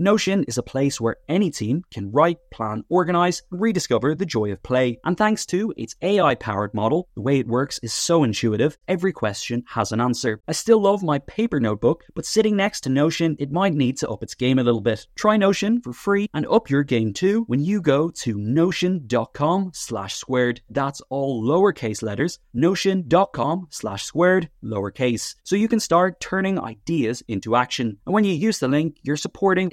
Notion is a place where any team can write, plan, organize, and rediscover the joy of play. And thanks to its AI powered model, the way it works is so intuitive, every question has an answer. I still love my paper notebook, but sitting next to Notion, it might need to up its game a little bit. Try Notion for free and up your game too when you go to notion.com slash squared. That's all lowercase letters, notion.com slash squared, lowercase. So you can start turning ideas into action. And when you use the link, you're supporting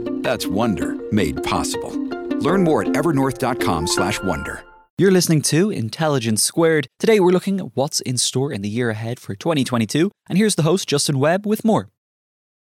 That's Wonder made possible. Learn more at evernorth.com/wonder. You're listening to Intelligence Squared. Today we're looking at what's in store in the year ahead for 2022, and here's the host Justin Webb with more.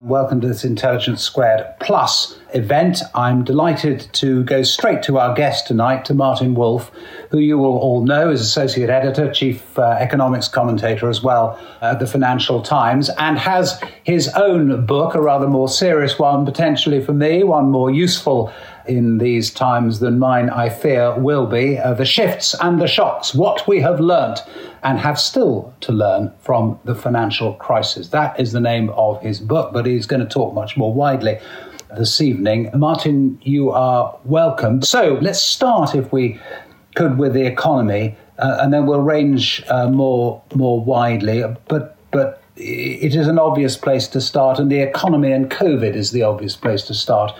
Welcome to this Intelligence Squared Plus event. I'm delighted to go straight to our guest tonight, to Martin Wolf, who you will all know is Associate Editor, Chief uh, Economics Commentator as well at the Financial Times, and has his own book, a rather more serious one, potentially for me, one more useful in these times than mine, I fear, will be uh, The Shifts and the Shocks What We Have Learnt and Have Still to Learn from the Financial Crisis. That is the name of his book, but he's going to talk much more widely this evening. Martin, you are welcome. So let's start, if we could, with the economy, uh, and then we'll range uh, more more widely. But but it is an obvious place to start, and the economy and COVID is the obvious place to start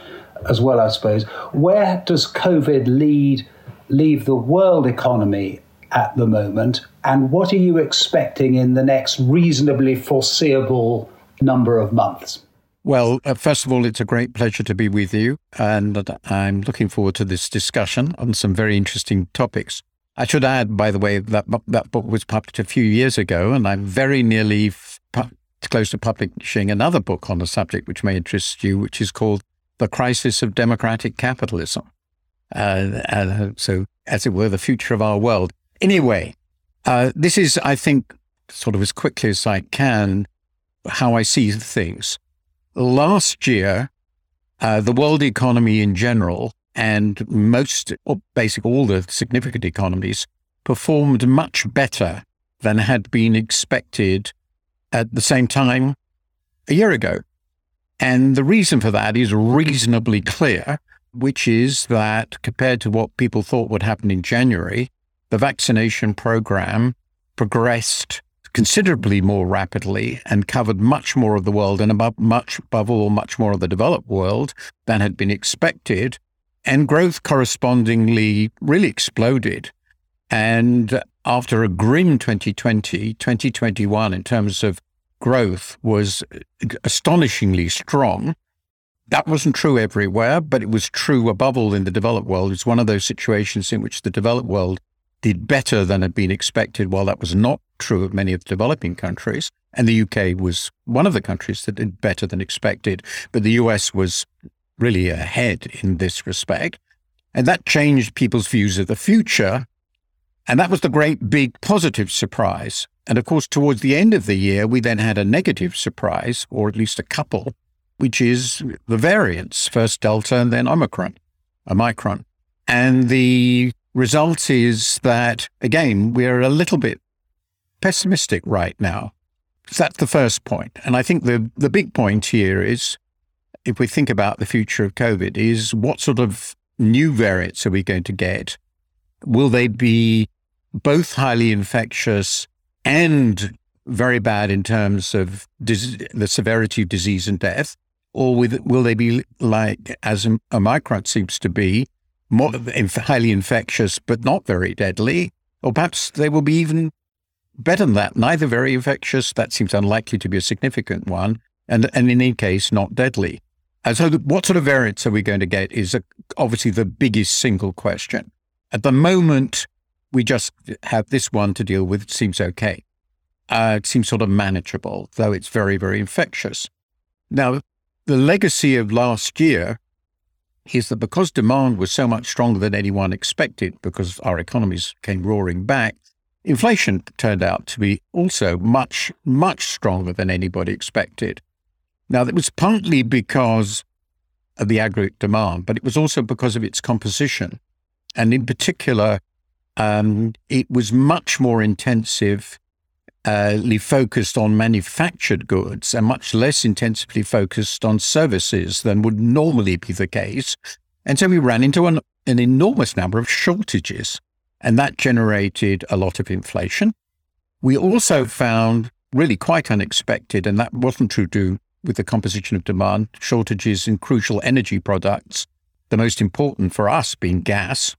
as well, I suppose. Where does COVID lead leave the world economy at the moment, and what are you expecting in the next reasonably foreseeable number of months? Well, uh, first of all, it's a great pleasure to be with you, and I'm looking forward to this discussion on some very interesting topics. I should add, by the way, that that book was published a few years ago, and I'm very nearly close to publishing another book on the subject, which may interest you, which is called the crisis of democratic capitalism. Uh, uh, so, as it were, the future of our world. Anyway, uh, this is, I think, sort of as quickly as I can, how I see things. Last year, uh, the world economy in general and most, or basically all the significant economies, performed much better than had been expected at the same time a year ago. And the reason for that is reasonably clear, which is that compared to what people thought would happen in January, the vaccination program progressed considerably more rapidly and covered much more of the world and above much above all much more of the developed world than had been expected and growth correspondingly really exploded and after a grim 2020 2021 in terms of growth was astonishingly strong. That wasn't true everywhere, but it was true above all in the developed world. It's one of those situations in which the developed world did better than had been expected, while that was not true of many of the developing countries. And the UK was one of the countries that did better than expected, but the US was really ahead in this respect. And that changed people's views of the future. And that was the great big positive surprise. And of course, towards the end of the year, we then had a negative surprise, or at least a couple, which is the variants, first Delta and then Omicron, Omicron. And the result is that, again, we're a little bit pessimistic right now. That's the first point. And I think the, the big point here is, if we think about the future of COVID, is what sort of new variants are we going to get? Will they be both highly infectious and very bad in terms of dis- the severity of disease and death? Or with, will they be like, as Omicron seems to be, more highly infectious but not very deadly, or perhaps they will be even better than that, neither very infectious, that seems unlikely to be a significant one, and, and in any case, not deadly. And so, what sort of variants are we going to get is a, obviously the biggest single question. At the moment, we just have this one to deal with. It seems okay. Uh, it seems sort of manageable, though it's very, very infectious. Now, the legacy of last year is that because demand was so much stronger than anyone expected, because our economies came roaring back, inflation turned out to be also much, much stronger than anybody expected. Now, that was partly because of the aggregate demand, but it was also because of its composition. And in particular, um, it was much more intensive uh, focused on manufactured goods and much less intensively focused on services than would normally be the case. And so we ran into an, an enormous number of shortages, and that generated a lot of inflation. We also found really quite unexpected, and that wasn't true to, do with the composition of demand, shortages in crucial energy products, the most important for us being gas,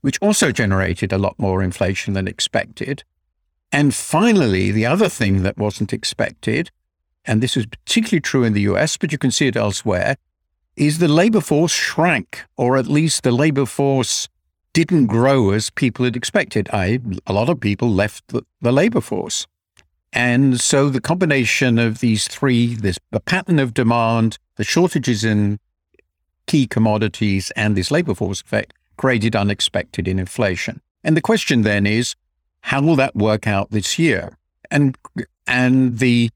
which also generated a lot more inflation than expected. And finally, the other thing that wasn't expected, and this is particularly true in the US, but you can see it elsewhere, is the labor force shrank, or at least the labor force didn't grow as people had expected. I, a lot of people left the, the labor force. And so the combination of these three, this the pattern of demand, the shortages in key commodities, and this labor force effect created unexpected in inflation. And the question then is, how will that work out this year? And and the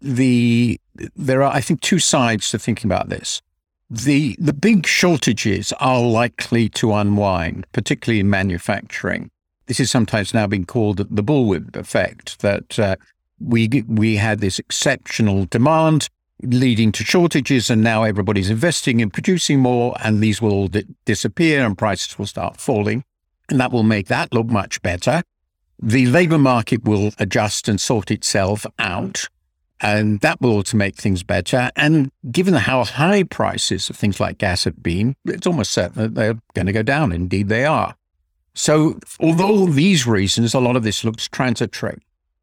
the there are I think two sides to thinking about this. The the big shortages are likely to unwind, particularly in manufacturing. This is sometimes now being called the bullwhip effect. That uh, we we had this exceptional demand leading to shortages, and now everybody's investing in producing more, and these will all di- disappear, and prices will start falling, and that will make that look much better the labour market will adjust and sort itself out. And that will also make things better. And given how high prices of things like gas have been, it's almost certain that they're going to go down. Indeed, they are. So, although these reasons, a lot of this looks transitory.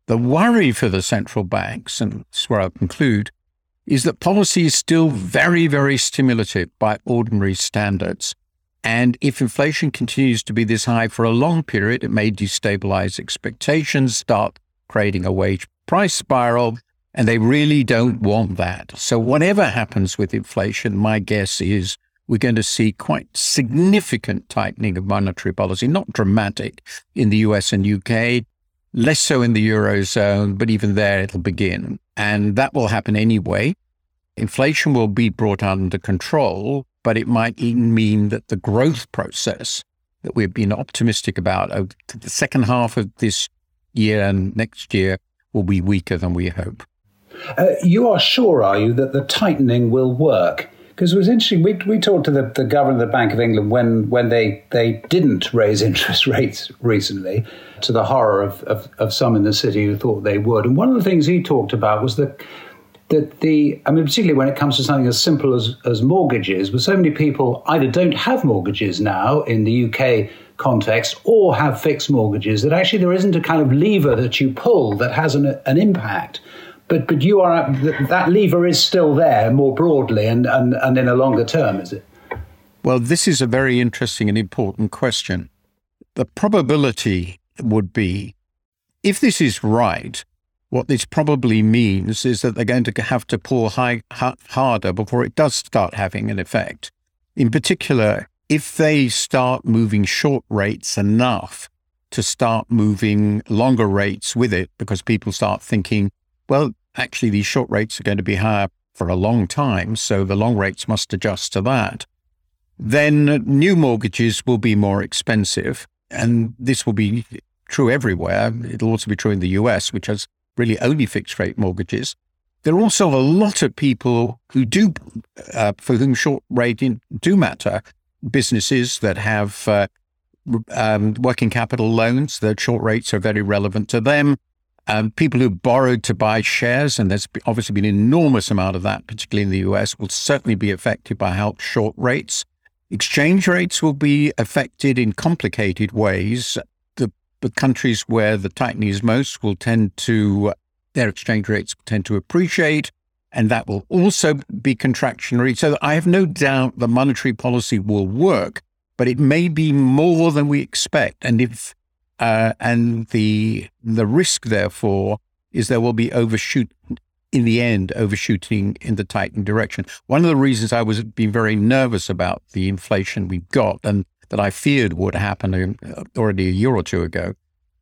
The worry for the central banks, and this is where I'll conclude, is that policy is still very, very stimulative by ordinary standards. And if inflation continues to be this high for a long period, it may destabilize expectations, start creating a wage price spiral, and they really don't want that. So, whatever happens with inflation, my guess is we're going to see quite significant tightening of monetary policy, not dramatic in the US and UK, less so in the Eurozone, but even there it'll begin. And that will happen anyway. Inflation will be brought under control, but it might even mean that the growth process that we've been optimistic about over the second half of this year and next year will be weaker than we hope. Uh, you are sure, are you, that the tightening will work? Because it was interesting. We, we talked to the, the governor of the Bank of England when, when they, they didn't raise interest rates recently, to the horror of, of, of some in the city who thought they would. And one of the things he talked about was the that the, I mean, particularly when it comes to something as simple as, as mortgages, with so many people either don't have mortgages now in the UK context or have fixed mortgages, that actually there isn't a kind of lever that you pull that has an, an impact. But, but you are, that lever is still there more broadly and, and, and in a longer term, is it? Well, this is a very interesting and important question. The probability would be if this is right, what this probably means is that they're going to have to pull high, harder before it does start having an effect. In particular, if they start moving short rates enough to start moving longer rates with it, because people start thinking, well, actually, these short rates are going to be higher for a long time, so the long rates must adjust to that, then new mortgages will be more expensive. And this will be true everywhere. It'll also be true in the US, which has really only fixed rate mortgages. There are also a lot of people who do, uh, for whom short rate do matter. Businesses that have uh, um, working capital loans, the short rates are very relevant to them. Um, people who borrowed to buy shares, and there's obviously been an enormous amount of that, particularly in the US, will certainly be affected by how short rates. Exchange rates will be affected in complicated ways. The, the countries where the tightening is most will tend to, their exchange rates tend to appreciate, and that will also be contractionary. So I have no doubt the monetary policy will work, but it may be more than we expect. And if, uh, and the, the risk, therefore, is there will be overshoot in the end overshooting in the tightening direction. One of the reasons I was being very nervous about the inflation we've got and that I feared would happen uh, already a year or two ago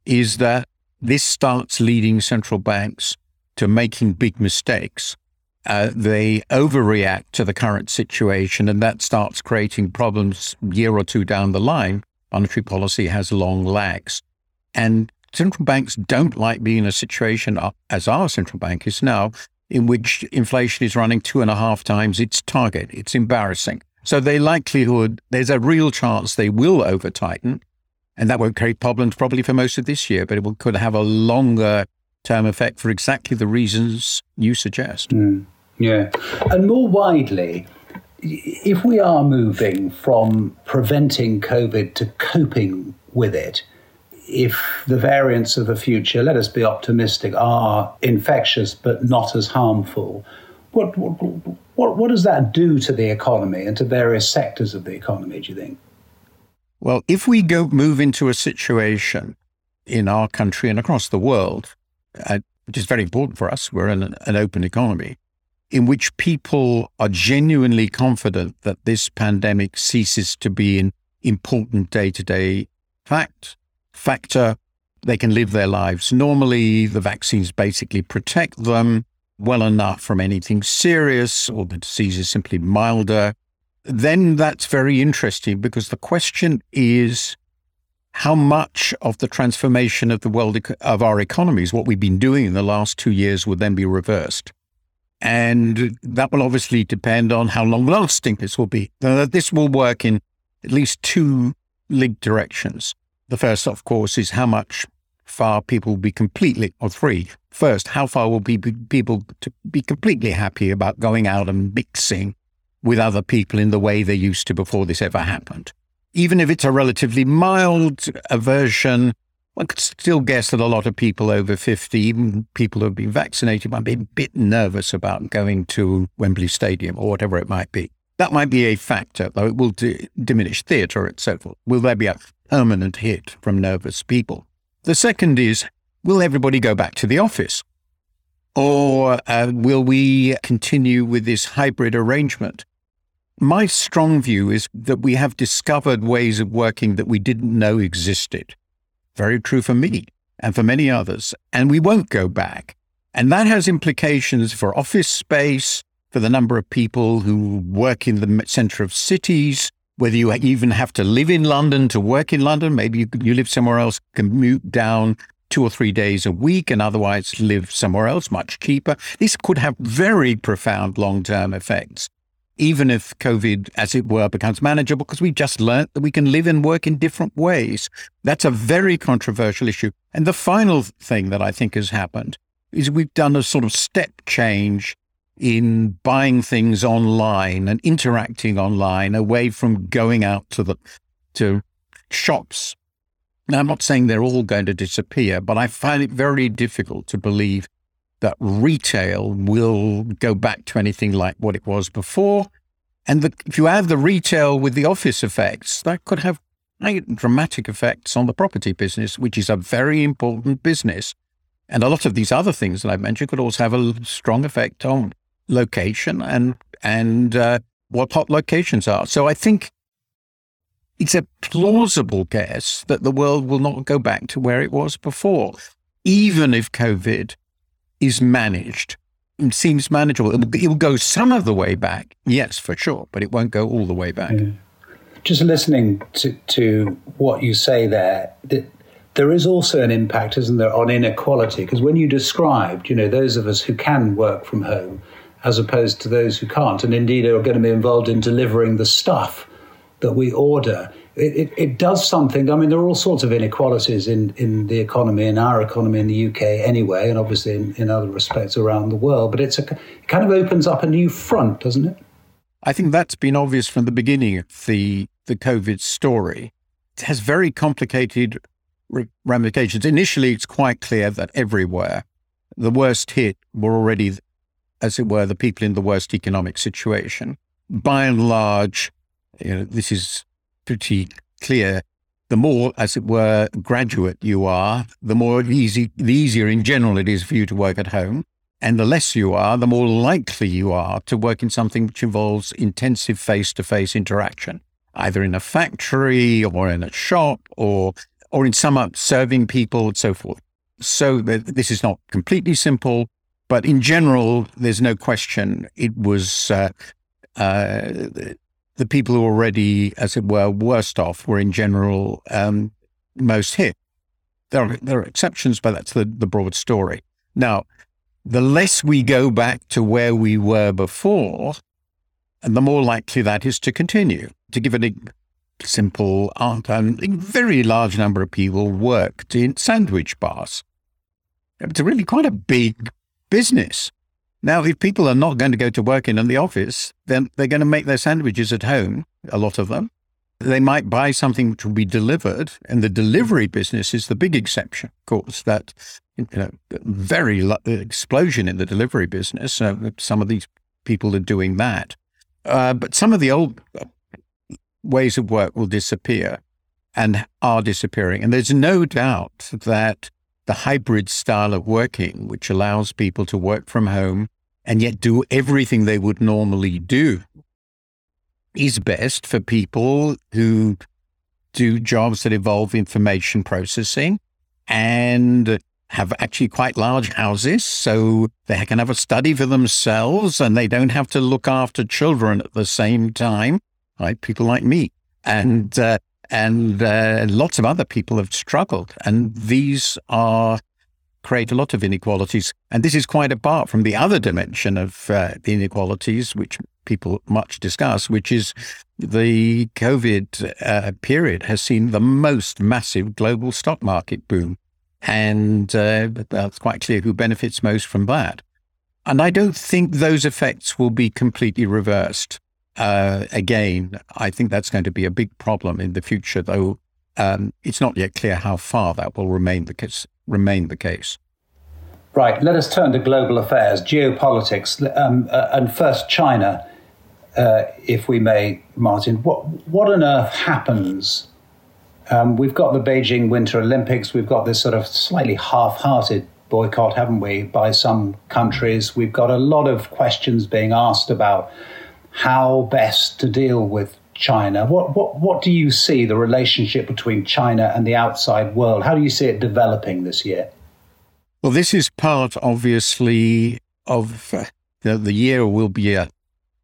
is that this starts leading central banks to making big mistakes. Uh, they overreact to the current situation, and that starts creating problems year or two down the line. Monetary policy has long lags. And central banks don't like being in a situation, as our central bank is now, in which inflation is running two and a half times its target. It's embarrassing. So the likelihood, there's a real chance they will over tighten, and that won't create problems probably for most of this year, but it will, could have a longer term effect for exactly the reasons you suggest. Mm, yeah. And more widely, if we are moving from preventing COVID to coping with it, if the variants of the future, let us be optimistic, are infectious but not as harmful, what, what, what, what does that do to the economy and to various sectors of the economy, do you think? Well, if we go move into a situation in our country and across the world, uh, which is very important for us, we're in an, an open economy, in which people are genuinely confident that this pandemic ceases to be an important day to day fact, factor. They can live their lives normally. The vaccines basically protect them well enough from anything serious, or the disease is simply milder. Then that's very interesting because the question is how much of the transformation of the world of our economies, what we've been doing in the last two years, would then be reversed. And that will obviously depend on how long lasting this will be. This will work in at least two linked directions. The first, of course, is how much far people will be completely, or three. First, how far will be people to be completely happy about going out and mixing with other people in the way they used to before this ever happened? Even if it's a relatively mild aversion, one could still guess that a lot of people over 50, even people who have been vaccinated, might be a bit nervous about going to Wembley Stadium or whatever it might be. That might be a factor, though it will d- diminish theatre and so forth. Will there be a permanent hit from nervous people. The second is will everybody go back to the office? Or uh, will we continue with this hybrid arrangement? My strong view is that we have discovered ways of working that we didn't know existed. Very true for me and for many others. And we won't go back. And that has implications for office space, for the number of people who work in the center of cities, whether you even have to live in London to work in London, maybe you, you live somewhere else, commute down two or three days a week and otherwise live somewhere else much cheaper. This could have very profound long term effects, even if COVID, as it were, becomes manageable, because we've just learned that we can live and work in different ways. That's a very controversial issue. And the final thing that I think has happened is we've done a sort of step change in buying things online and interacting online away from going out to the to shops. Now, I'm not saying they're all going to disappear, but I find it very difficult to believe that retail will go back to anything like what it was before. And the, if you add the retail with the office effects, that could have dramatic effects on the property business, which is a very important business. And a lot of these other things that I mentioned could also have a strong effect on location and and uh, what hot locations are. So I think it's a plausible guess that the world will not go back to where it was before, even if COVID is managed. It seems manageable. It will, it will go some of the way back, yes, for sure, but it won't go all the way back. Yeah. Just listening to, to what you say there, there is also an impact, isn't there, on inequality? Because when you described, you know, those of us who can work from home, as opposed to those who can't, and indeed are going to be involved in delivering the stuff that we order. It, it, it, does something. I mean, there are all sorts of inequalities in, in the economy, in our economy in the UK anyway, and obviously in, in other respects around the world. But it's a, it kind of opens up a new front, doesn't it? I think that's been obvious from the beginning of the, the COVID story. It has very complicated ramifications. Initially, it's quite clear that everywhere the worst hit were already, as it were, the people in the worst economic situation. By and large, you know, this is pretty clear. The more, as it were, graduate you are, the more easy, the easier in general it is for you to work at home. And the less you are, the more likely you are to work in something which involves intensive face to face interaction, either in a factory or in a shop or, or in some up serving people and so forth. So this is not completely simple, but in general, there's no question it was uh, uh, the people who already, as it were, worst off were in general um, most hit. There are, there are exceptions, but that's the, the broad story. Now, the less we go back to where we were before, and the more likely that is to continue. To give an simple answer, a very large number of people worked in sandwich bars. It's really quite a big business. Now, if people are not going to go to work in, the office, then they're going to make their sandwiches at home, a lot of them. They might buy something which will be delivered, and the delivery business is the big exception, of course, that you know, very lo- explosion in the delivery business. Uh, some of these people are doing that. Uh, but some of the old uh, ways of work will disappear and are disappearing. And there's no doubt that the hybrid style of working, which allows people to work from home and yet do everything they would normally do, is best for people who do jobs that involve information processing and have actually quite large houses, so they can have a study for themselves and they don't have to look after children at the same time, right? People like me. And uh, and uh, lots of other people have struggled. And these are create a lot of inequalities. And this is quite apart from the other dimension of uh, the inequalities, which people much discuss, which is the COVID uh, period has seen the most massive global stock market boom. And uh, it's quite clear who benefits most from that. And I don't think those effects will be completely reversed uh, again, I think that's going to be a big problem in the future, though um, it's not yet clear how far that will remain the case. Remain the case. Right. Let us turn to global affairs, geopolitics, um, uh, and first China, uh, if we may, Martin. What what on earth happens? Um, we've got the Beijing Winter Olympics. We've got this sort of slightly half-hearted boycott, haven't we, by some countries? We've got a lot of questions being asked about how best to deal with China. What, what, what do you see the relationship between China and the outside world? How do you see it developing this year? Well, this is part, obviously, of uh, the, the year will be a,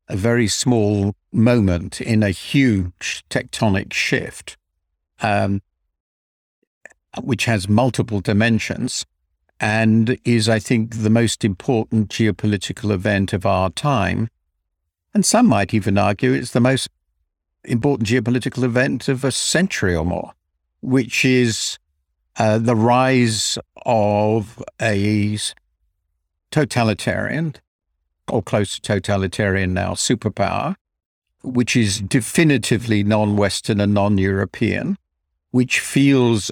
a very small moment in a huge tectonic shift, um, which has multiple dimensions and is, I think, the most important geopolitical event of our time and some might even argue it's the most important geopolitical event of a century or more, which is uh, the rise of a totalitarian, or close to totalitarian now, superpower, which is definitively non Western and non European, which feels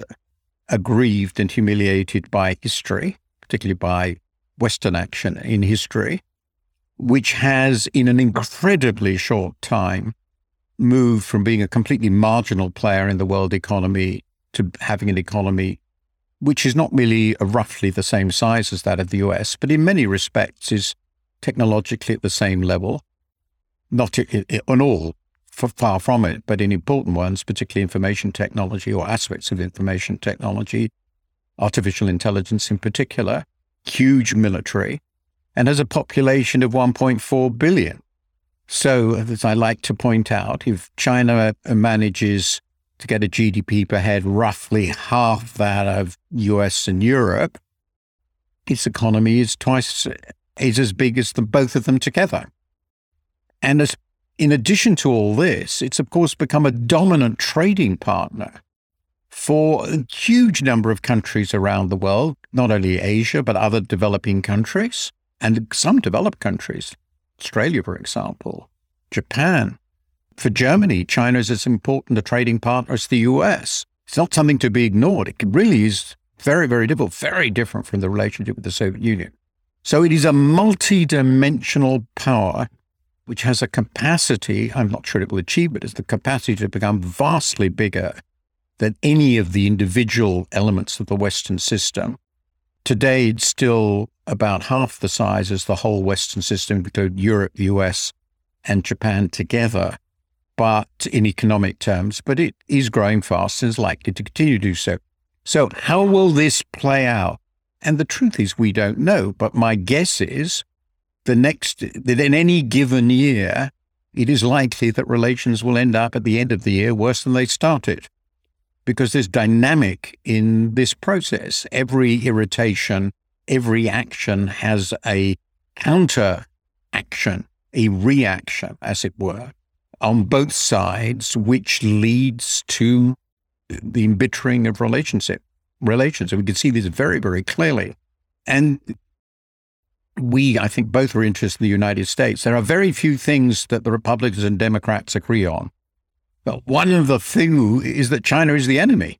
aggrieved and humiliated by history, particularly by Western action in history, which has, in an incredibly short time, moved from being a completely marginal player in the world economy to having an economy which is not merely roughly the same size as that of the US, but in many respects is technologically at the same level. Not on all, far from it, but in important ones, particularly information technology or aspects of information technology, artificial intelligence in particular, huge military, and has a population of 1.4 billion. So, as I like to point out, if China manages to get a GDP per head roughly half that of US and Europe, its economy is twice is as big as the both of them together. And as, in addition to all this, it's of course become a dominant trading partner for a huge number of countries around the world, not only Asia, but other developing countries and some developed countries, Australia, for example, Japan. For Germany, China is as important a trading partner as the US. It's not something to be ignored. It really is very, very difficult, very different from the relationship with the Soviet Union. So it is a multi-dimensional power which has a capacity, I'm not sure it will achieve, but it, it's the capacity to become vastly bigger than any of the individual elements of the Western system. Today, it's still about half the size as the whole Western system, including Europe, the US, and Japan together, but in economic terms, but it is growing fast and is likely to continue to do so. So, how will this play out? And the truth is, we don't know. But my guess is the next, that in any given year, it is likely that relations will end up at the end of the year worse than they started because there's dynamic in this process. Every irritation, every action has a counter action, a reaction, as it were, on both sides, which leads to the embittering of relationship relations. And we can see this very, very clearly. And we, I think, both are interested in the United States. There are very few things that the Republicans and Democrats agree on. Well, one of the few is that China is the enemy.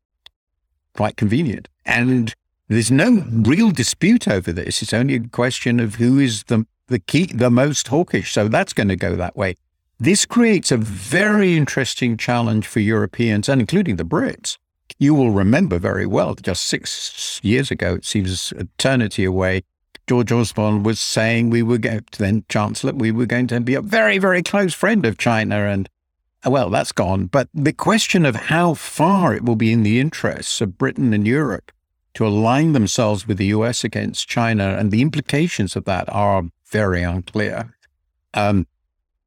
Quite convenient. And there's no real dispute over this. It's only a question of who is the, the key, the most hawkish. So that's going to go that way. This creates a very interesting challenge for Europeans and including the Brits. You will remember very well, just six years ago, it seems eternity away, George Osborne was saying we were going to, then Chancellor, we were going to be a very, very close friend of China. And well, that's gone. But the question of how far it will be in the interests of Britain and Europe to align themselves with the US against China and the implications of that are very unclear. Um,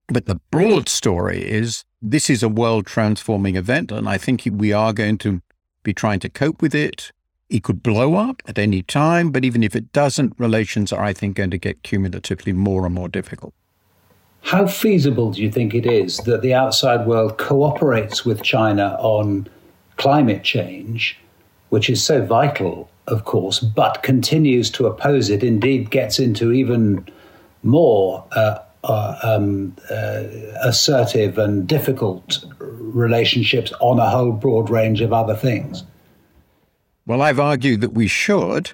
but the broad story is this is a world transforming event, and I think we are going to be trying to cope with it. It could blow up at any time, but even if it doesn't, relations are, I think, going to get cumulatively more and more difficult. How feasible do you think it is that the outside world cooperates with China on climate change, which is so vital, of course, but continues to oppose it, indeed gets into even more uh, uh, um, uh, assertive and difficult relationships on a whole broad range of other things? Well, I've argued that we should.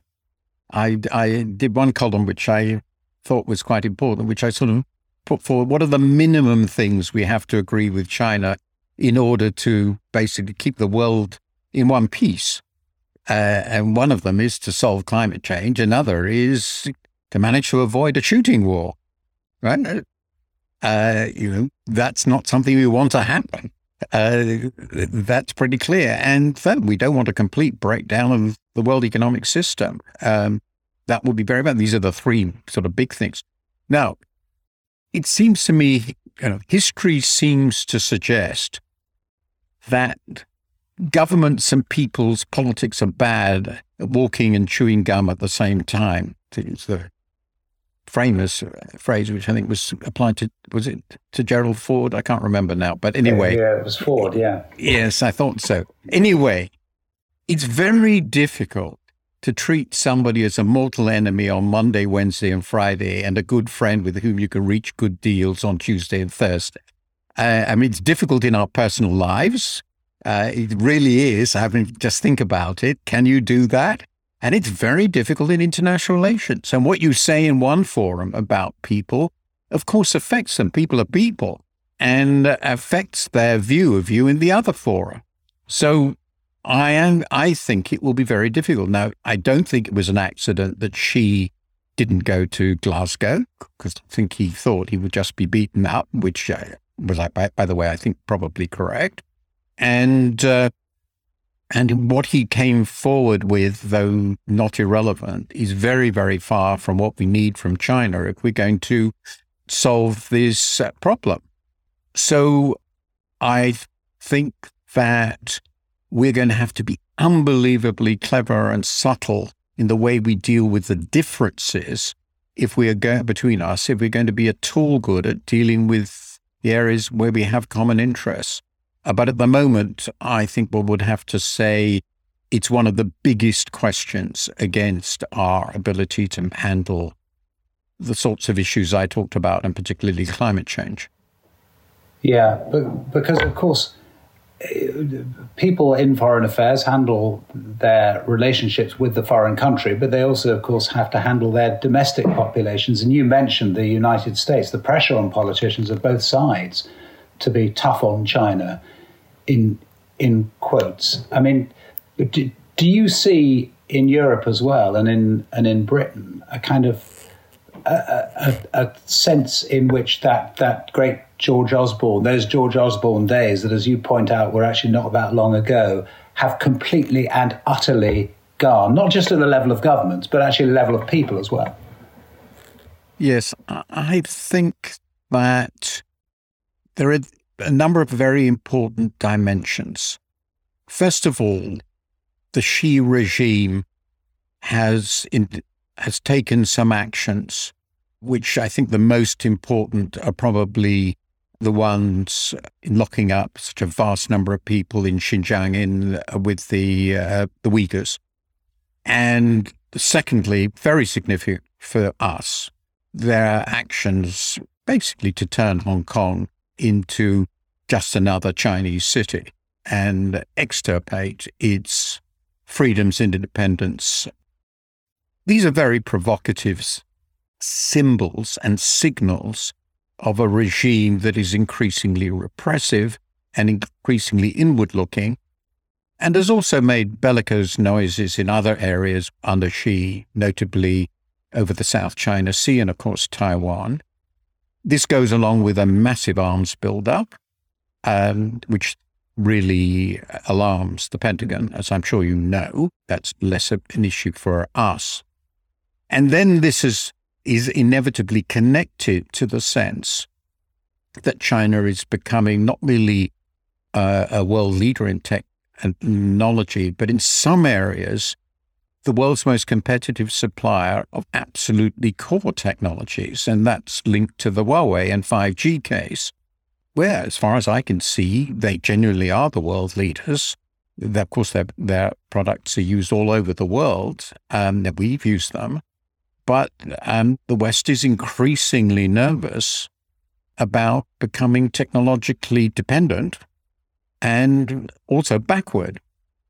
I, I did one column which I thought was quite important, which I sort of put forward what are the minimum things we have to agree with China in order to basically keep the world in one piece. Uh, and one of them is to solve climate change. Another is to manage to avoid a shooting war, right? Uh, you know, that's not something we want to happen. Uh, that's pretty clear. And third, we don't want a complete breakdown of the world economic system. Um, that would be very bad. These are the three sort of big things. Now, it seems to me, you know, history seems to suggest that governments and people's politics are bad at walking and chewing gum at the same time. It's the famous phrase, which I think was applied to, was it to Gerald Ford? I can't remember now. But anyway. Yeah, it was Ford, yeah. Yes, I thought so. Anyway, it's very difficult to treat somebody as a mortal enemy on Monday, Wednesday, and Friday, and a good friend with whom you can reach good deals on Tuesday and Thursday. Uh, I mean, it's difficult in our personal lives. Uh, it really is. I mean, just think about it. Can you do that? And it's very difficult in international relations. And what you say in one forum about people, of course, affects them. People are people and affects their view of you in the other forum. So I am. I think it will be very difficult. Now, I don't think it was an accident that Xi didn't go to Glasgow because I think he thought he would just be beaten up, which uh, was, by, by, the way, I think probably correct. And uh, and what he came forward with, though not irrelevant, is very, very far from what we need from China if we're going to solve this uh, problem. So I think that we're going to have to be unbelievably clever and subtle in the way we deal with the differences if we are going between us, if we're going to be at all good at dealing with the areas where we have common interests. Uh, but at the moment, I think we would have to say it's one of the biggest questions against our ability to handle the sorts of issues I talked about, and particularly climate change. Yeah, but because of course people in foreign affairs handle their relationships with the foreign country, but they also, of course, have to handle their domestic populations. And you mentioned the United States, the pressure on politicians of both sides to be tough on China, in in quotes. I mean, do, do you see in Europe as well, and in and in Britain, a kind of a, a, sense in which that that great George Osborne, those George Osborne days that, as you point out, were actually not that long ago, have completely and utterly gone, not just at the level of governments, but actually the level of people as well. Yes, I think that there are a number of very important dimensions. First of all, the Xi regime has in, has taken some actions, which I think the most important are probably the ones in locking up such a vast number of people in Xinjiang in uh, with the uh, the Uyghurs, and secondly, very significant for us, their actions basically to turn Hong Kong into just another Chinese city and extirpate its freedoms independence. These are very provocative symbols and signals of a regime that is increasingly repressive and increasingly inward looking, and has also made bellicose noises in other areas under Xi, notably over the South China Sea and, of course, Taiwan. This goes along with a massive arms buildup, um, which really alarms the Pentagon, as I'm sure you know. That's less of an issue for us. And then this is is inevitably connected to the sense that China is becoming not merely uh, a world leader in technology, but in some areas, the world's most competitive supplier of absolutely core technologies. And that's linked to the Huawei and 5G case, where, as far as I can see, they genuinely are the world leaders. Of course, their, their products are used all over the world, um, and we've used them. But um, the West is increasingly nervous about becoming technologically dependent and also backward.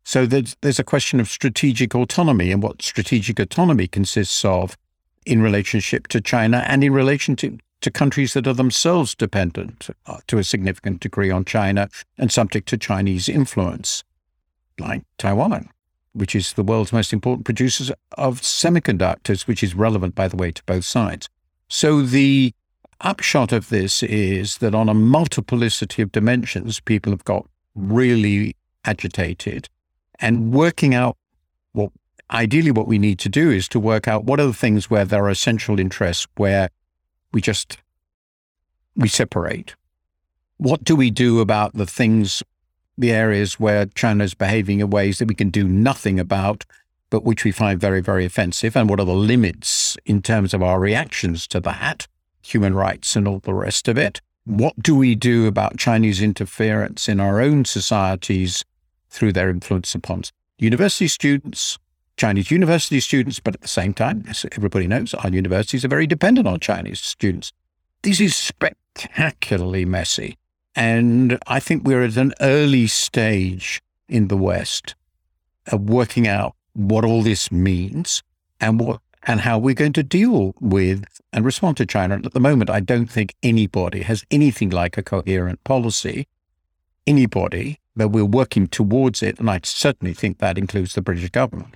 So there's, there's a question of strategic autonomy and what strategic autonomy consists of in relationship to China and in relation to, to countries that are themselves dependent uh, to a significant degree on China and subject to Chinese influence, like Taiwan which is the world's most important producers of semiconductors, which is relevant, by the way, to both sides. So the upshot of this is that on a multiplicity of dimensions, people have got really agitated and working out what ideally what we need to do is to work out what are the things where there are essential interests where we just we separate. What do we do about the things the areas where China is behaving in ways that we can do nothing about, but which we find very, very offensive? And what are the limits in terms of our reactions to that, human rights and all the rest of it? What do we do about Chinese interference in our own societies through their influence upon university students, Chinese university students, but at the same time, as everybody knows, our universities are very dependent on Chinese students. This is spectacularly messy. And I think we're at an early stage in the West of working out what all this means and what and how we're going to deal with and respond to China. And at the moment, I don't think anybody has anything like a coherent policy. Anybody, but we're working towards it. And I certainly think that includes the British government.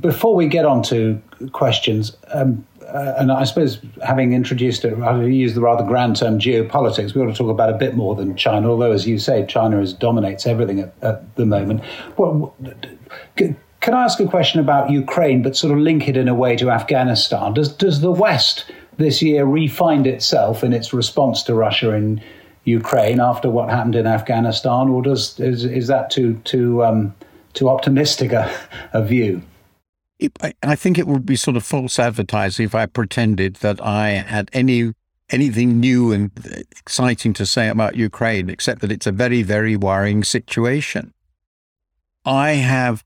Before we get on to questions, um, uh, and I suppose having introduced it, I use the rather grand term geopolitics, we ought to talk about a bit more than China, although, as you say, China is, dominates everything at, at the moment. Well, can I ask a question about Ukraine, but sort of link it in a way to Afghanistan? Does, does the West this year refind itself in its response to Russia in Ukraine after what happened in Afghanistan, or does is, is that too too um, too optimistic a, a view? I think it would be sort of false advertising if I pretended that I had any anything new and exciting to say about Ukraine, except that it's a very, very worrying situation. I have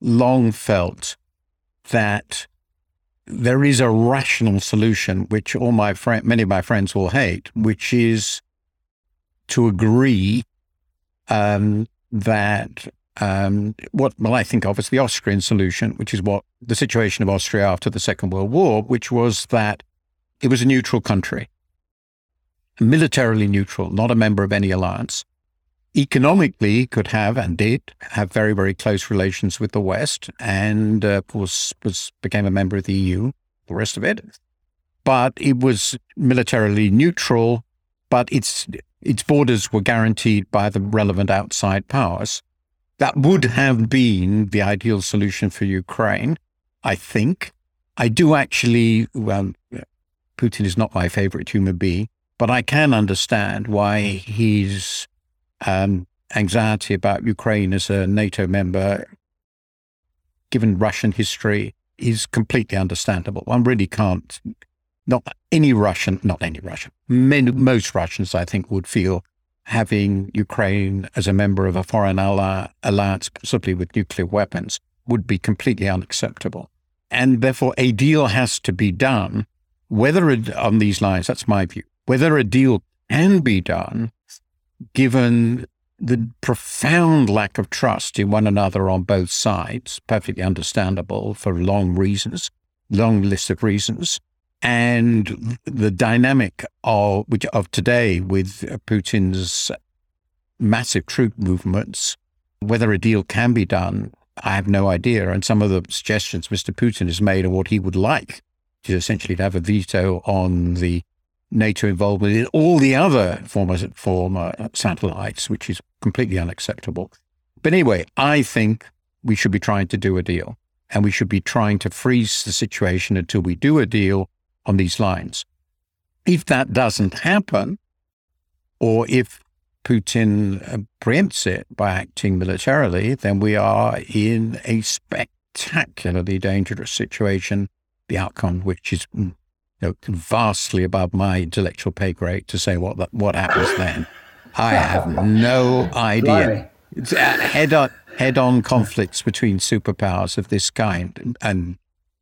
long felt that there is a rational solution, which all my friend, many of my friends will hate, which is to agree um, that um, what well I think of as the Austrian solution, which is what the situation of Austria after the Second World War, which was that it was a neutral country, militarily neutral, not a member of any alliance. Economically, could have and did have very very close relations with the West, and uh, was was became a member of the EU. The rest of it, but it was militarily neutral, but its its borders were guaranteed by the relevant outside powers. That would have been the ideal solution for Ukraine, I think. I do actually, well, Putin is not my favorite human being, but I can understand why his um, anxiety about Ukraine as a NATO member, given Russian history, is completely understandable. One really can't, not any Russian, not any Russian, many, most Russians, I think, would feel having Ukraine as a member of a foreign ally, alliance, possibly with nuclear weapons, would be completely unacceptable. And therefore, a deal has to be done, whether it, on these lines, that's my view, whether a deal can be done, given the profound lack of trust in one another on both sides, perfectly understandable for long reasons, long list of reasons, and the dynamic of which of today with Putin's massive troop movements, whether a deal can be done, I have no idea. And some of the suggestions Mr. Putin has made of what he would like, is essentially to have a veto on the NATO involvement in all the other former former satellites, which is completely unacceptable. But anyway, I think we should be trying to do a deal, and we should be trying to freeze the situation until we do a deal on these lines. If that doesn't happen, or if Putin uh, preempts it by acting militarily, then we are in a spectacularly dangerous situation, the outcome which is mm, you know, vastly above my intellectual pay grade to say what what happens then. I have no idea. It's head on head on conflicts between superpowers of this kind. And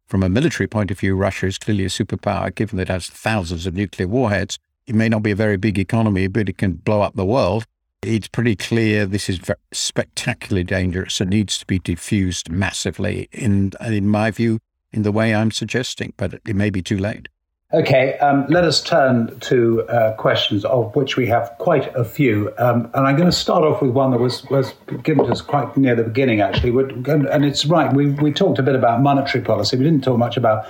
from a military point of view, Russia is clearly a superpower, given that it has thousands of nuclear warheads. It may not be a very big economy, but it can blow up the world. It's pretty clear this is spectacularly dangerous and needs to be diffused massively, in, in my view, in the way I'm suggesting, but it may be too late. Okay, um, let us turn to uh, questions, of which we have quite a few. Um, and I'm going to start off with one that was, was given to us quite near the beginning, actually. And it's right, we, we talked a bit about monetary policy. We didn't talk much about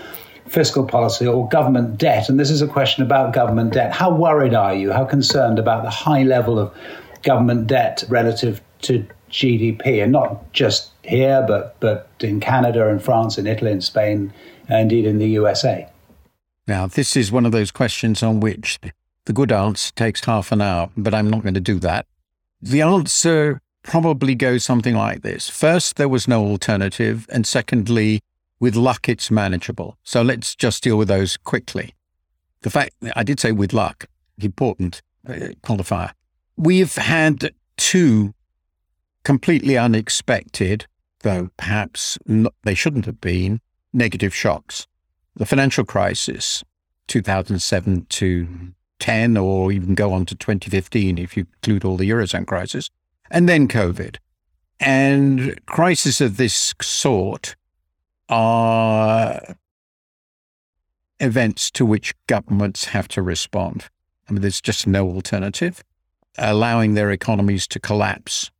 fiscal policy or government debt. And this is a question about government debt. How worried are you? How concerned about the high level of government debt relative to GDP? And not just here, but, but in Canada and France and Italy and Spain, and indeed in the USA. Now, this is one of those questions on which the good answer takes half an hour, but I'm not going to do that. The answer probably goes something like this. First, there was no alternative. And secondly, with luck, it's manageable. So let's just deal with those quickly. The fact I did say with luck, important uh, qualifier. We've had two completely unexpected, though perhaps not, they shouldn't have been, negative shocks the financial crisis, 2007 to 10, or even go on to 2015 if you include all the Eurozone crisis, and then COVID. And crises of this sort are events to which governments have to respond. I mean, there's just no alternative. Allowing their economies to collapse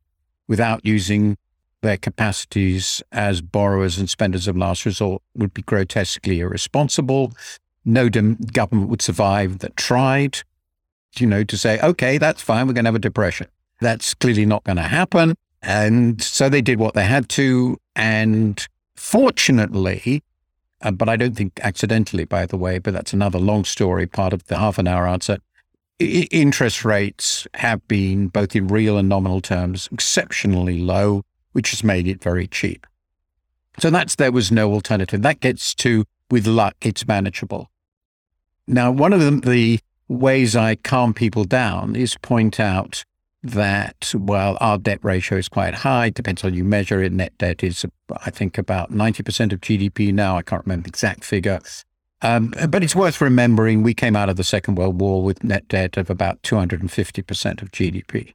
without using their capacities as borrowers and spenders of last resort would be grotesquely irresponsible. No government would survive that tried, you know, to say, okay, that's fine, we're going to have a depression. That's clearly not going to happen. And so they did what they had to. And fortunately, uh, but I don't think accidentally, by the way, but that's another long story, part of the half an hour answer. I- interest rates have been, both in real and nominal terms, exceptionally low which has made it very cheap. So that's there was no alternative. That gets to with luck, it's manageable. Now, one of the, the ways I calm people down is point out that, well, our debt ratio is quite high. Depends on you measure it. Net debt is, I think, about 90% of GDP now. I can't remember the exact figure. Um, but it's worth remembering we came out of the Second World War with net debt of about 250% of GDP.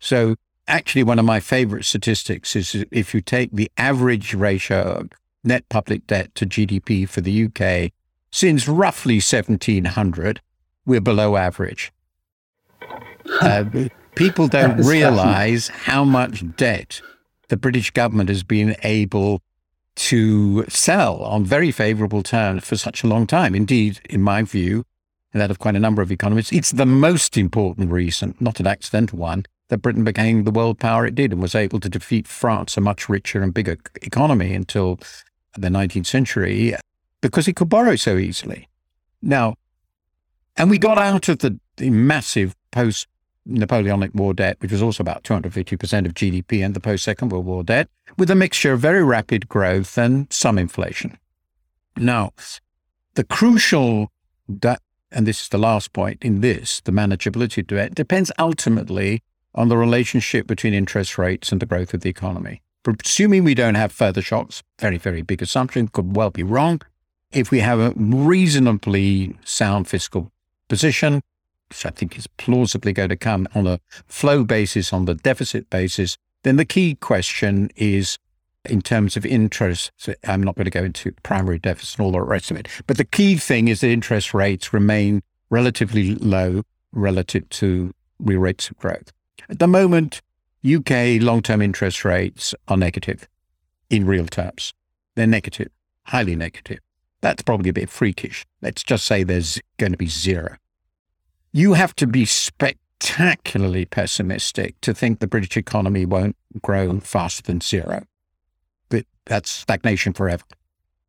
So actually one of my favorite statistics is if you take the average ratio of net public debt to GDP for the UK since roughly 1700, we're below average. Uh, people don't realize how much debt the British government has been able to sell on very favorable terms for such a long time. Indeed, in my view, and that of quite a number of economists, it's the most important reason, not an accidental one, that Britain became the world power it did and was able to defeat France, a much richer and bigger economy, until the 19th century because it could borrow so easily. Now, and we got out of the, the massive post Napoleonic War debt, which was also about 250% of GDP, and the post Second World War debt, with a mixture of very rapid growth and some inflation. Now, the crucial, debt, and this is the last point in this, the manageability debt, depends ultimately on the relationship between interest rates and the growth of the economy. Assuming we don't have further shocks, very, very big assumption, could well be wrong. If we have a reasonably sound fiscal position, which I think is plausibly going to come on a flow basis, on the deficit basis, then the key question is in terms of interest. I'm not going to go into primary deficit and all the rest of it. But the key thing is that interest rates remain relatively low relative to real rates of growth. At the moment, UK long term interest rates are negative in real terms. They're negative, highly negative. That's probably a bit freakish. Let's just say there's going to be zero. You have to be spectacularly pessimistic to think the British economy won't grow faster than zero. But that's stagnation forever.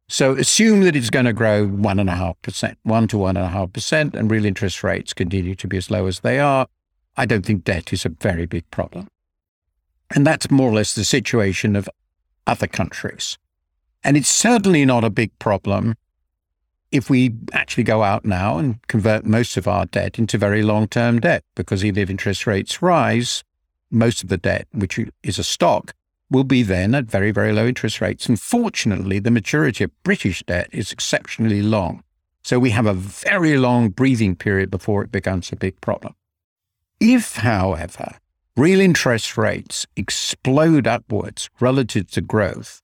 So assume that it's going to grow one and a half percent, one to one and a half percent, and real interest rates continue to be as low as they are. I don't think debt is a very big problem. And that's more or less the situation of other countries. And it's certainly not a big problem if we actually go out now and convert most of our debt into very long term debt, because even if interest rates rise, most of the debt, which is a stock, will be then at very, very low interest rates. And fortunately, the maturity of British debt is exceptionally long. So we have a very long breathing period before it becomes a big problem. If, however, real interest rates explode upwards relative to growth,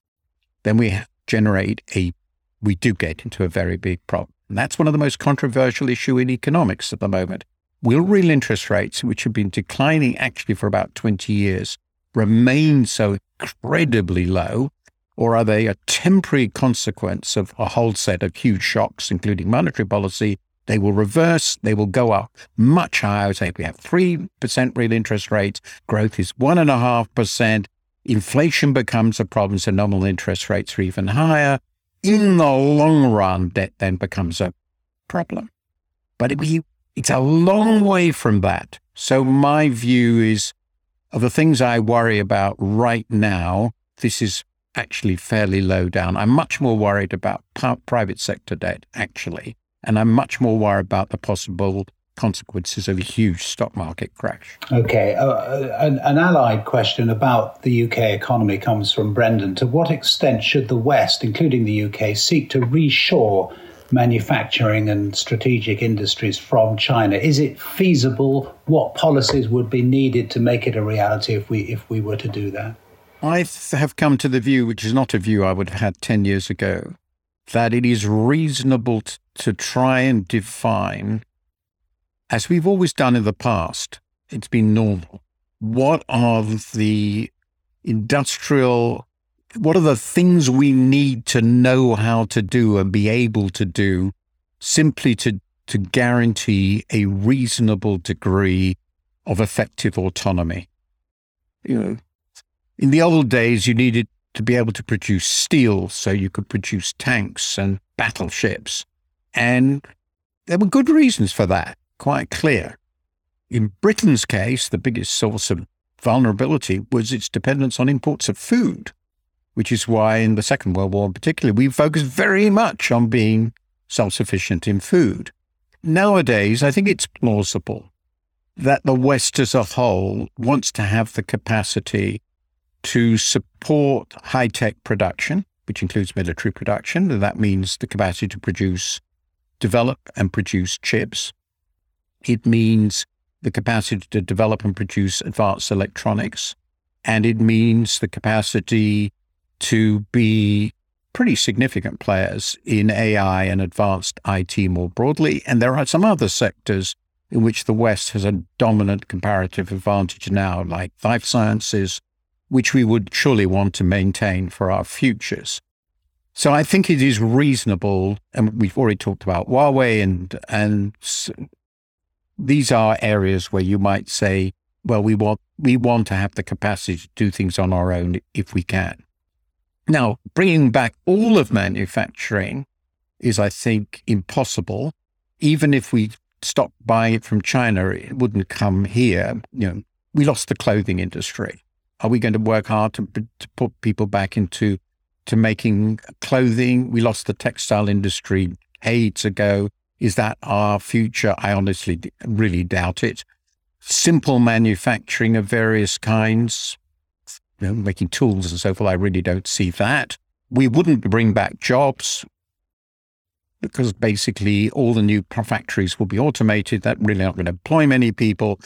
then we generate a, we do get into a very big problem. And that's one of the most controversial issue in economics at the moment. Will real interest rates, which have been declining actually for about 20 years, remain so incredibly low? Or are they a temporary consequence of a whole set of huge shocks, including monetary policy? They will reverse, they will go up much higher. Say if we have 3% real interest rates, growth is 1.5%, inflation becomes a problem, so nominal interest rates are even higher. In the long run, debt then becomes a problem. But it, it's a long way from that. So my view is of the things I worry about right now, this is actually fairly low down. I'm much more worried about private sector debt, actually, and I'm much more worried about the possible consequences of a huge stock market crash. Okay, uh, uh an, an, allied question about the UK economy comes from Brendan. To what extent should the West, including the UK, seek to reshore manufacturing and strategic industries from China? Is it feasible? What policies would be needed to make it a reality if we if we were to do that? I have come to the view, which is not a view I would have had 10 years ago, that it is reasonable to, to try and define, as we've always done in the past, it's been normal. What are the industrial, what are the things we need to know how to do and be able to do simply to, to guarantee a reasonable degree of effective autonomy? You know, in the old days, you needed to be able to produce steel so you could produce tanks and battleships. And there were good reasons for that, quite clear. In Britain's case, the biggest source of vulnerability was its dependence on imports of food, which is why in the Second World War in particular, we focused very much on being self sufficient in food. Nowadays, I think it's plausible that the West as a whole wants to have the capacity to support high tech production, which includes military production. And that means the capacity to produce, develop, and produce chips. It means the capacity to develop and produce advanced electronics. And it means the capacity to be pretty significant players in AI and advanced IT more broadly. And there are some other sectors in which the West has a dominant comparative advantage now, like life sciences, which we would surely want to maintain for our futures. So I think it is reasonable, and we've already talked about Huawei, and and these are areas where you might say, well, we want we want to have the capacity to do things on our own if we can. Now, bringing back all of manufacturing is, I think, impossible. Even if we stopped buying it from China, it wouldn't come here. You know, we lost the clothing industry. Are we going to work hard to, to put people back into to making clothing? We lost the textile industry aids ago. Is that our future? I honestly really doubt it. Simple manufacturing of various kinds, you know, making tools and so forth, I really don't see that. We wouldn't bring back jobs because basically all the new factories will be automated. That really not going to employ many people.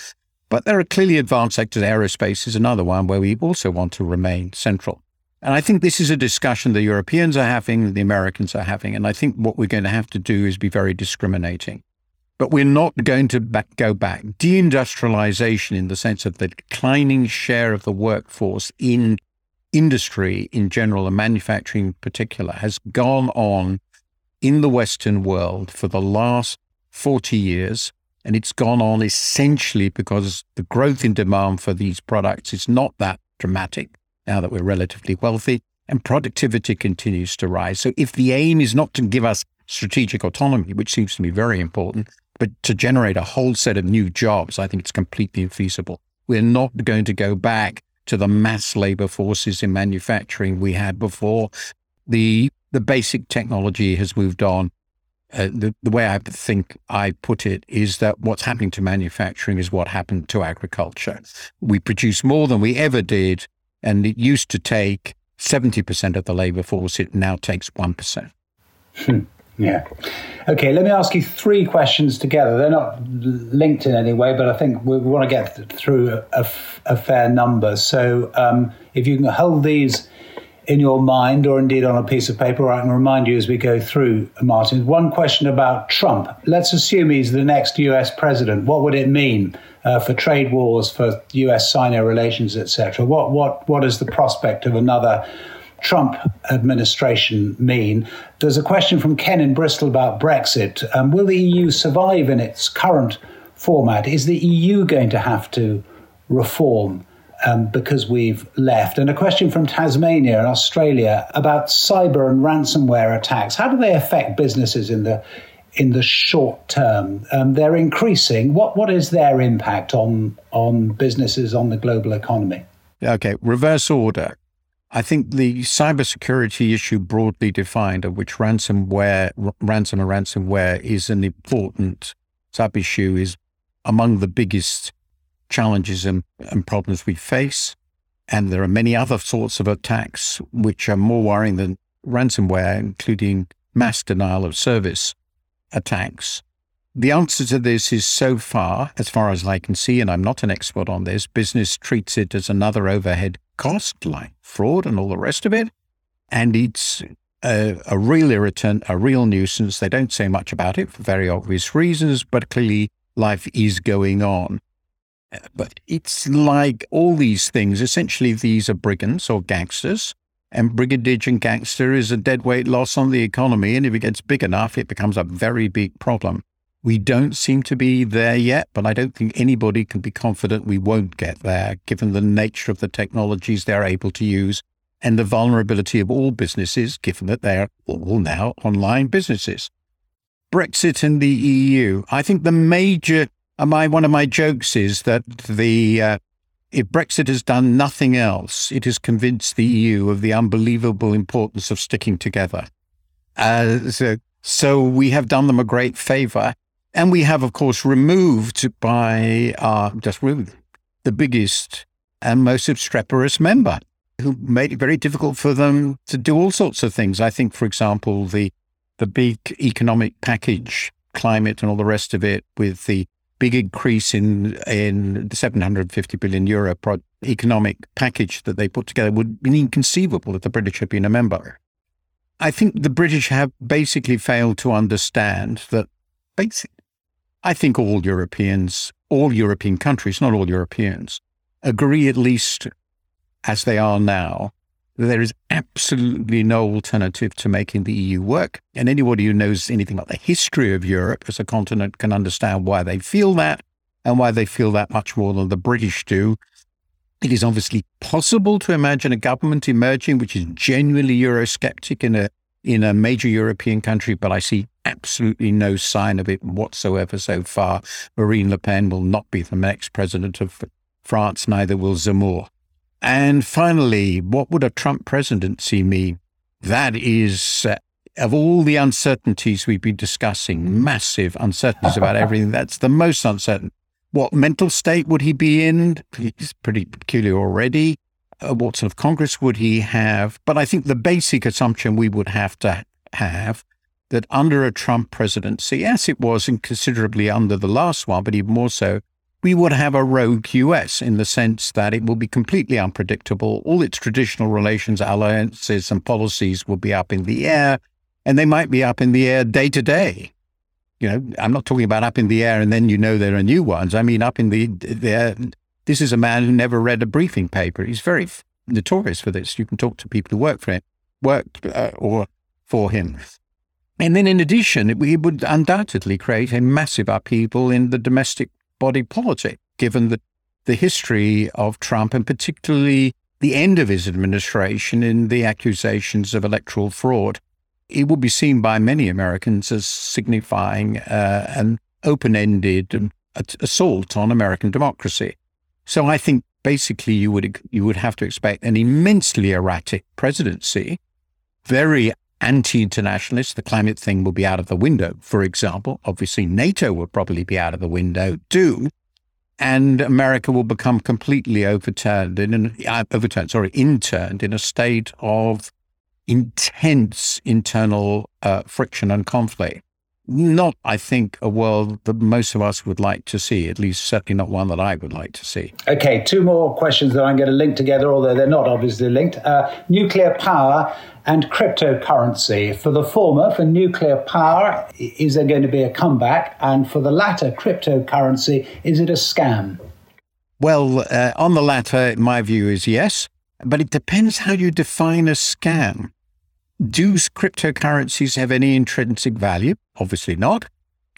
But there are clearly advanced sectors. Aerospace is another one where we also want to remain central. And I think this is a discussion the Europeans are having, the Americans are having. And I think what we're going to have to do is be very discriminating. But we're not going to back, go back. Deindustrialization, in the sense of the declining share of the workforce in industry in general and manufacturing in particular, has gone on in the Western world for the last 40 years. And it's gone on essentially because the growth in demand for these products is not that dramatic now that we're relatively wealthy and productivity continues to rise. So if the aim is not to give us strategic autonomy, which seems to me very important, but to generate a whole set of new jobs, I think it's completely infeasible. We're not going to go back to the mass labor forces in manufacturing we had before. The the basic technology has moved on uh, the, the way I think I put it is that what's happening to manufacturing is what happened to agriculture. We produce more than we ever did And it used to take 70% of the labor force, it now takes 1%. Hmm. Yeah. Okay, let me ask you three questions together. They're not linked in any way, but I think we, want to get through a, a, fair number. So um, if you can hold these in your mind or indeed on a piece of paper, I can remind you as we go through, Martin. One question about Trump. Let's assume he's the next US president. What would it mean uh, for trade wars, for US Sino relations, etc.? What, what, what is the prospect of another? Trump administration mean? There's a question from Ken in Bristol about Brexit. Um, will the EU survive in its current format? Is the EU going to have to reform um, because we've left? And a question from Tasmania in Australia about cyber and ransomware attacks. How do they affect businesses in the in the short term? Um, they're increasing. What what is their impact on on businesses on the global economy? Okay, reverse order. I think the cybersecurity issue broadly defined, of which ransomware, ransom and ransomware is an important sub issue, is among the biggest challenges and, and problems we face. And there are many other sorts of attacks which are more worrying than ransomware, including mass denial of service attacks. The answer to this is so far, as far as I can see, and I'm not an expert on this, business treats it as another overhead cost, like fraud and all the rest of it. And it's a, a real irritant, a real nuisance. They don't say much about it for very obvious reasons, but clearly life is going on. But it's like all these things. Essentially, these are brigands or gangsters. And brigandage and gangster is a deadweight loss on the economy. And if it gets big enough, it becomes a very big problem. We don't seem to be there yet, but I don't think anybody can be confident we won't get there, given the nature of the technologies they're able to use and the vulnerability of all businesses, given that they're all now online businesses. Brexit and the EU. I think the major, my, one of my jokes is that the, uh, if Brexit has done nothing else, it has convinced the EU of the unbelievable importance of sticking together. Uh, so, so we have done them a great favor. And we have, of course, removed by uh, just removed the biggest and most obstreperous member who made it very difficult for them to do all sorts of things. I think, for example, the the big economic package, climate and all the rest of it, with the big increase in in the 750 billion euro pro- economic package that they put together would be inconceivable if the British had been a member. I think the British have basically failed to understand that basic, I think all Europeans, all European countries, not all Europeans, agree at least as they are now, there is absolutely no alternative to making the EU work. And anybody who knows anything about the history of Europe as a continent can understand why they feel that and why they feel that much more than the British do. It is obviously possible to imagine a government emerging which is genuinely Eurosceptic in a in a major European country, but I see absolutely no sign of it whatsoever so far. Marine Le Pen will not be the next president of France, neither will Zemmour. And finally, what would a Trump presidency mean? That is, uh, of all the uncertainties we've been discussing, massive uncertainties about everything, that's the most uncertain. What mental state would he be in? He's pretty peculiar already. Uh, what sort of Congress would he have? But I think the basic assumption we would have to have that under a Trump presidency, yes, it was and considerably under the last one, but even more so, we would have a rogue US in the sense that it will be completely unpredictable. All its traditional relations, alliances, and policies will be up in the air, and they might be up in the air day to day. You know, I'm not talking about up in the air and then you know there are new ones. I mean, up in the, the air. This is a man who never read a briefing paper. He's very notorious for this. You can talk to people who work for him, worked uh, or for him. And then, in addition, it, it would undoubtedly create a massive upheaval in the domestic body politic, given the, the history of Trump and particularly the end of his administration in the accusations of electoral fraud. It would be seen by many Americans as signifying uh, an open ended assault on American democracy. So I think basically you would you would have to expect an immensely erratic presidency, very anti-internationalist. The climate thing will be out of the window, for example. Obviously, NATO will probably be out of the window too. and America will become completely overturned in an uh, overturned, sorry, interned in a state of intense internal uh, friction and conflict. Not, I think, a world that most of us would like to see, at least certainly not one that I would like to see. Okay, two more questions that I'm going to link together, although they're not obviously linked. Uh, nuclear power and cryptocurrency. For the former, for nuclear power, is there going to be a comeback? And for the latter, cryptocurrency, is it a scam? Well, uh, on the latter, my view is yes, but it depends how you define a scam. Do cryptocurrencies have any intrinsic value? Obviously not.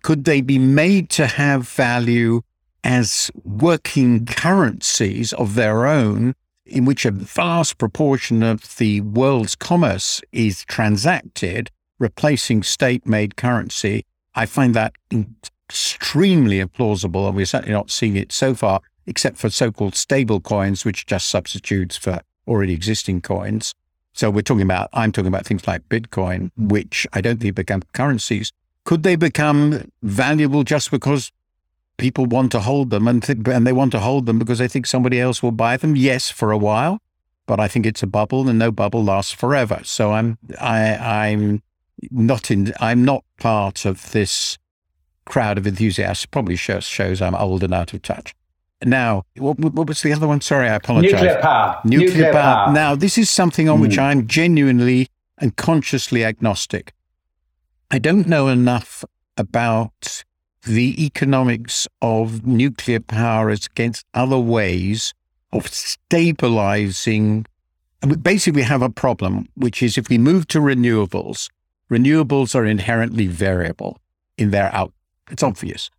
Could they be made to have value as working currencies of their own in which a vast proportion of the world's commerce is transacted, replacing state made currency, I find that extremely implausible. And we're certainly not seeing it so far, except for so called stable coins, which just substitutes for already existing coins. So we're talking about, I'm talking about things like Bitcoin, which I don't think become currencies. Could they become valuable just because people want to hold them and, th- and they want to hold them because they think somebody else will buy them. Yes, for a while, but I think it's a bubble and no bubble lasts forever. So I'm, I, I'm not in, I'm not part of this crowd of enthusiasts. Probably shows, shows I'm old and out of touch. Now, what, what, was the other one? Sorry, I apologize. Nuclear power. Nuclear, Nuclear power. power. Now, this is something on mm. which I'm genuinely and consciously agnostic. I don't know enough about the economics of nuclear power as against other ways of stabilizing. Basically, we have a problem, which is if we move to renewables, renewables are inherently variable in their output. It's obvious.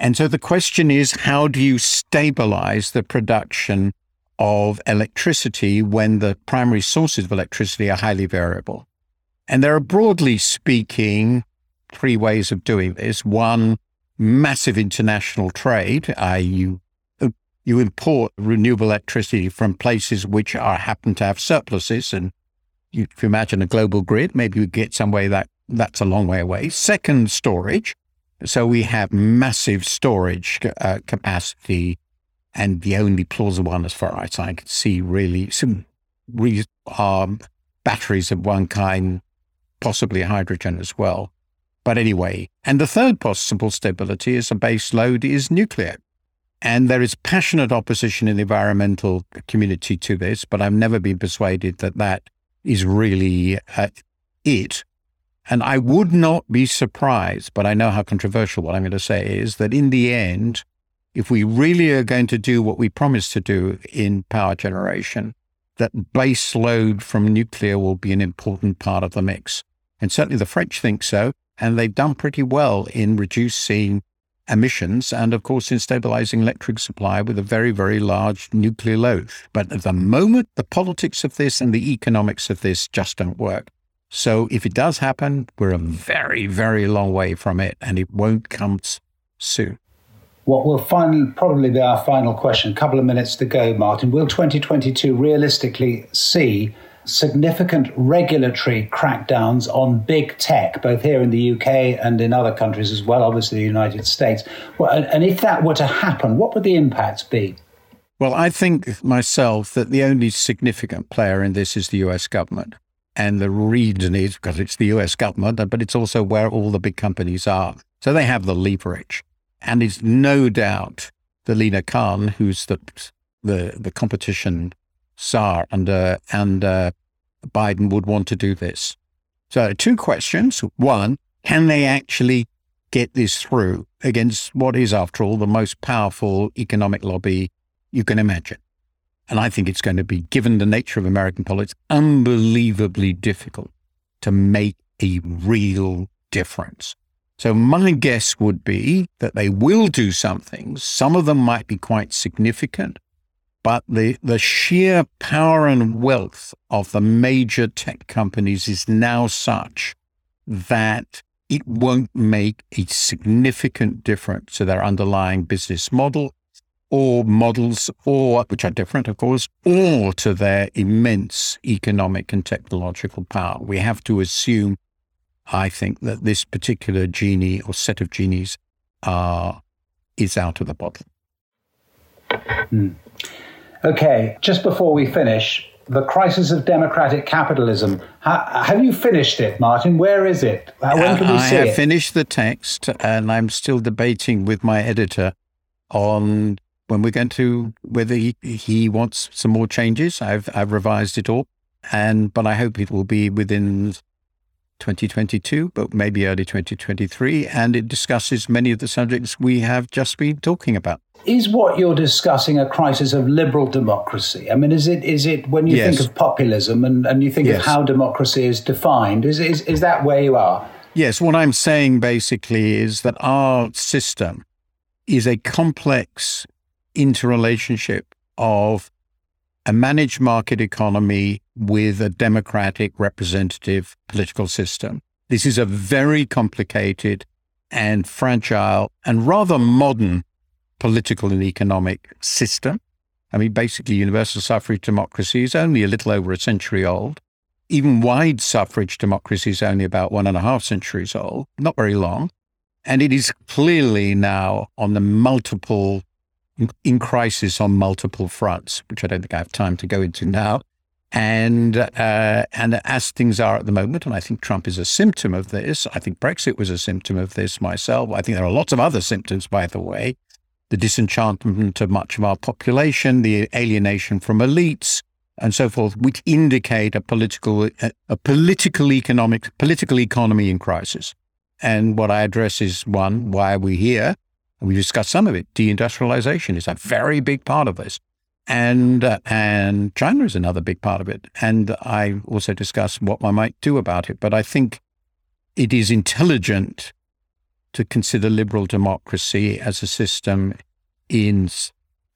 And so the question is, how do you stabilize the production of electricity when the primary sources of electricity are highly variable? And there are broadly speaking three ways of doing this. One massive international trade. Uh, you you import renewable electricity from places which are happen to have surpluses, and you, if you imagine a global grid, maybe you get some way that that's a long way away. Second, storage. So we have massive storage uh, capacity, and the only plausible one, as far as I can see, really some re- um, batteries of one kind, possibly hydrogen as well. But anyway, and the third possible stability as a base load is nuclear. And there is passionate opposition in the environmental community to this, but I've never been persuaded that that is really uh, it. And I would not be surprised, but I know how controversial what I'm going to say is that in the end, if we really are going to do what we promised to do in power generation, that base load from nuclear will be an important part of the mix. And certainly the French think so and they've done pretty well in reducing emissions and, of course, in stabilizing electric supply with a very, very large nuclear load. But at the moment, the politics of this and the economics of this just don't work. So if it does happen, we're a very, very long way from it, and it won't come soon. What will finally probably be our final question, a couple of minutes to go, Martin. Will 2022 realistically see significant regulatory crackdowns on big tech, both here in the UK and in other countries as well, obviously the United States. Well, and if that were to happen, what would the impacts be? Well, I think myself that the only significant player in this is the US government. And the reason is because it's the US government, uh, but it's also where all the big companies are. So they have the leverage. And it's no doubt the Lina Khan, who's the, the, the competition czar under, under uh, uh, Biden would want to do this. So, two questions. One, can they actually get this through against what is, after all, the most powerful economic lobby you can imagine? And I think it's going to be, given the nature of American politics, unbelievably difficult to make a real difference. So my guess would be that they will do something. Some of them might be quite significant, but the, the sheer power and wealth of the major tech companies is now such that it won't make a significant difference to their underlying business model or models, or which are different, of course, or to their immense economic and technological power. We have to assume, I think, that this particular genie or set of genies are is out of the bottle. Hmm. Okay, just before we finish, the crisis of democratic capitalism. have you finished it, Martin? Where is it? When can we I see have it? finished the text, and I'm still debating with my editor on when we're going to whether he, he wants some more changes. I've I've revised it all, and but I hope it will be within 2022, but maybe early 2023, and it discusses many of the subjects we have just been talking about is what you're discussing a crisis of liberal democracy? I mean, is it is it when you yes. think of populism and, and you think yes. of how democracy is defined? Is, is is that where you are? Yes, what I'm saying basically is that our system is a complex interrelationship of a managed market economy with a democratic representative political system. This is a very complicated and fragile and rather modern political and economic system. I mean, basically, universal suffrage democracy is only a little over a century old. Even wide suffrage democracy is only about one and a half centuries old, not very long. And it is clearly now on the multiple, in crisis on multiple fronts, which I don't think I have time to go into now. And uh, and as things are at the moment, and I think Trump is a symptom of this. I think Brexit was a symptom of this myself. I think there are lots of other symptoms, by the way the disenchantment of much of our population, the alienation from elites, and so forth, which indicate a political, a political economic, political economy in crisis. And what I address is one, why are we here? And we discussed some of it. Deindustrialization is a very big part of this. And, uh, and China is another big part of it. And I also discuss what one might do about it. But I think it is intelligent to consider liberal democracy as a system in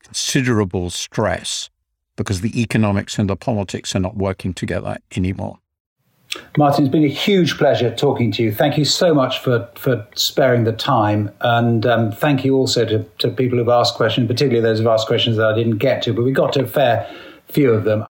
considerable stress because the economics and the politics are not working together anymore. Martin, it's been a huge pleasure talking to you. Thank you so much for, for sparing the time. And um, thank you also to, to people who've asked questions, particularly those who've asked questions that I didn't get to, but we got to a fair few of them.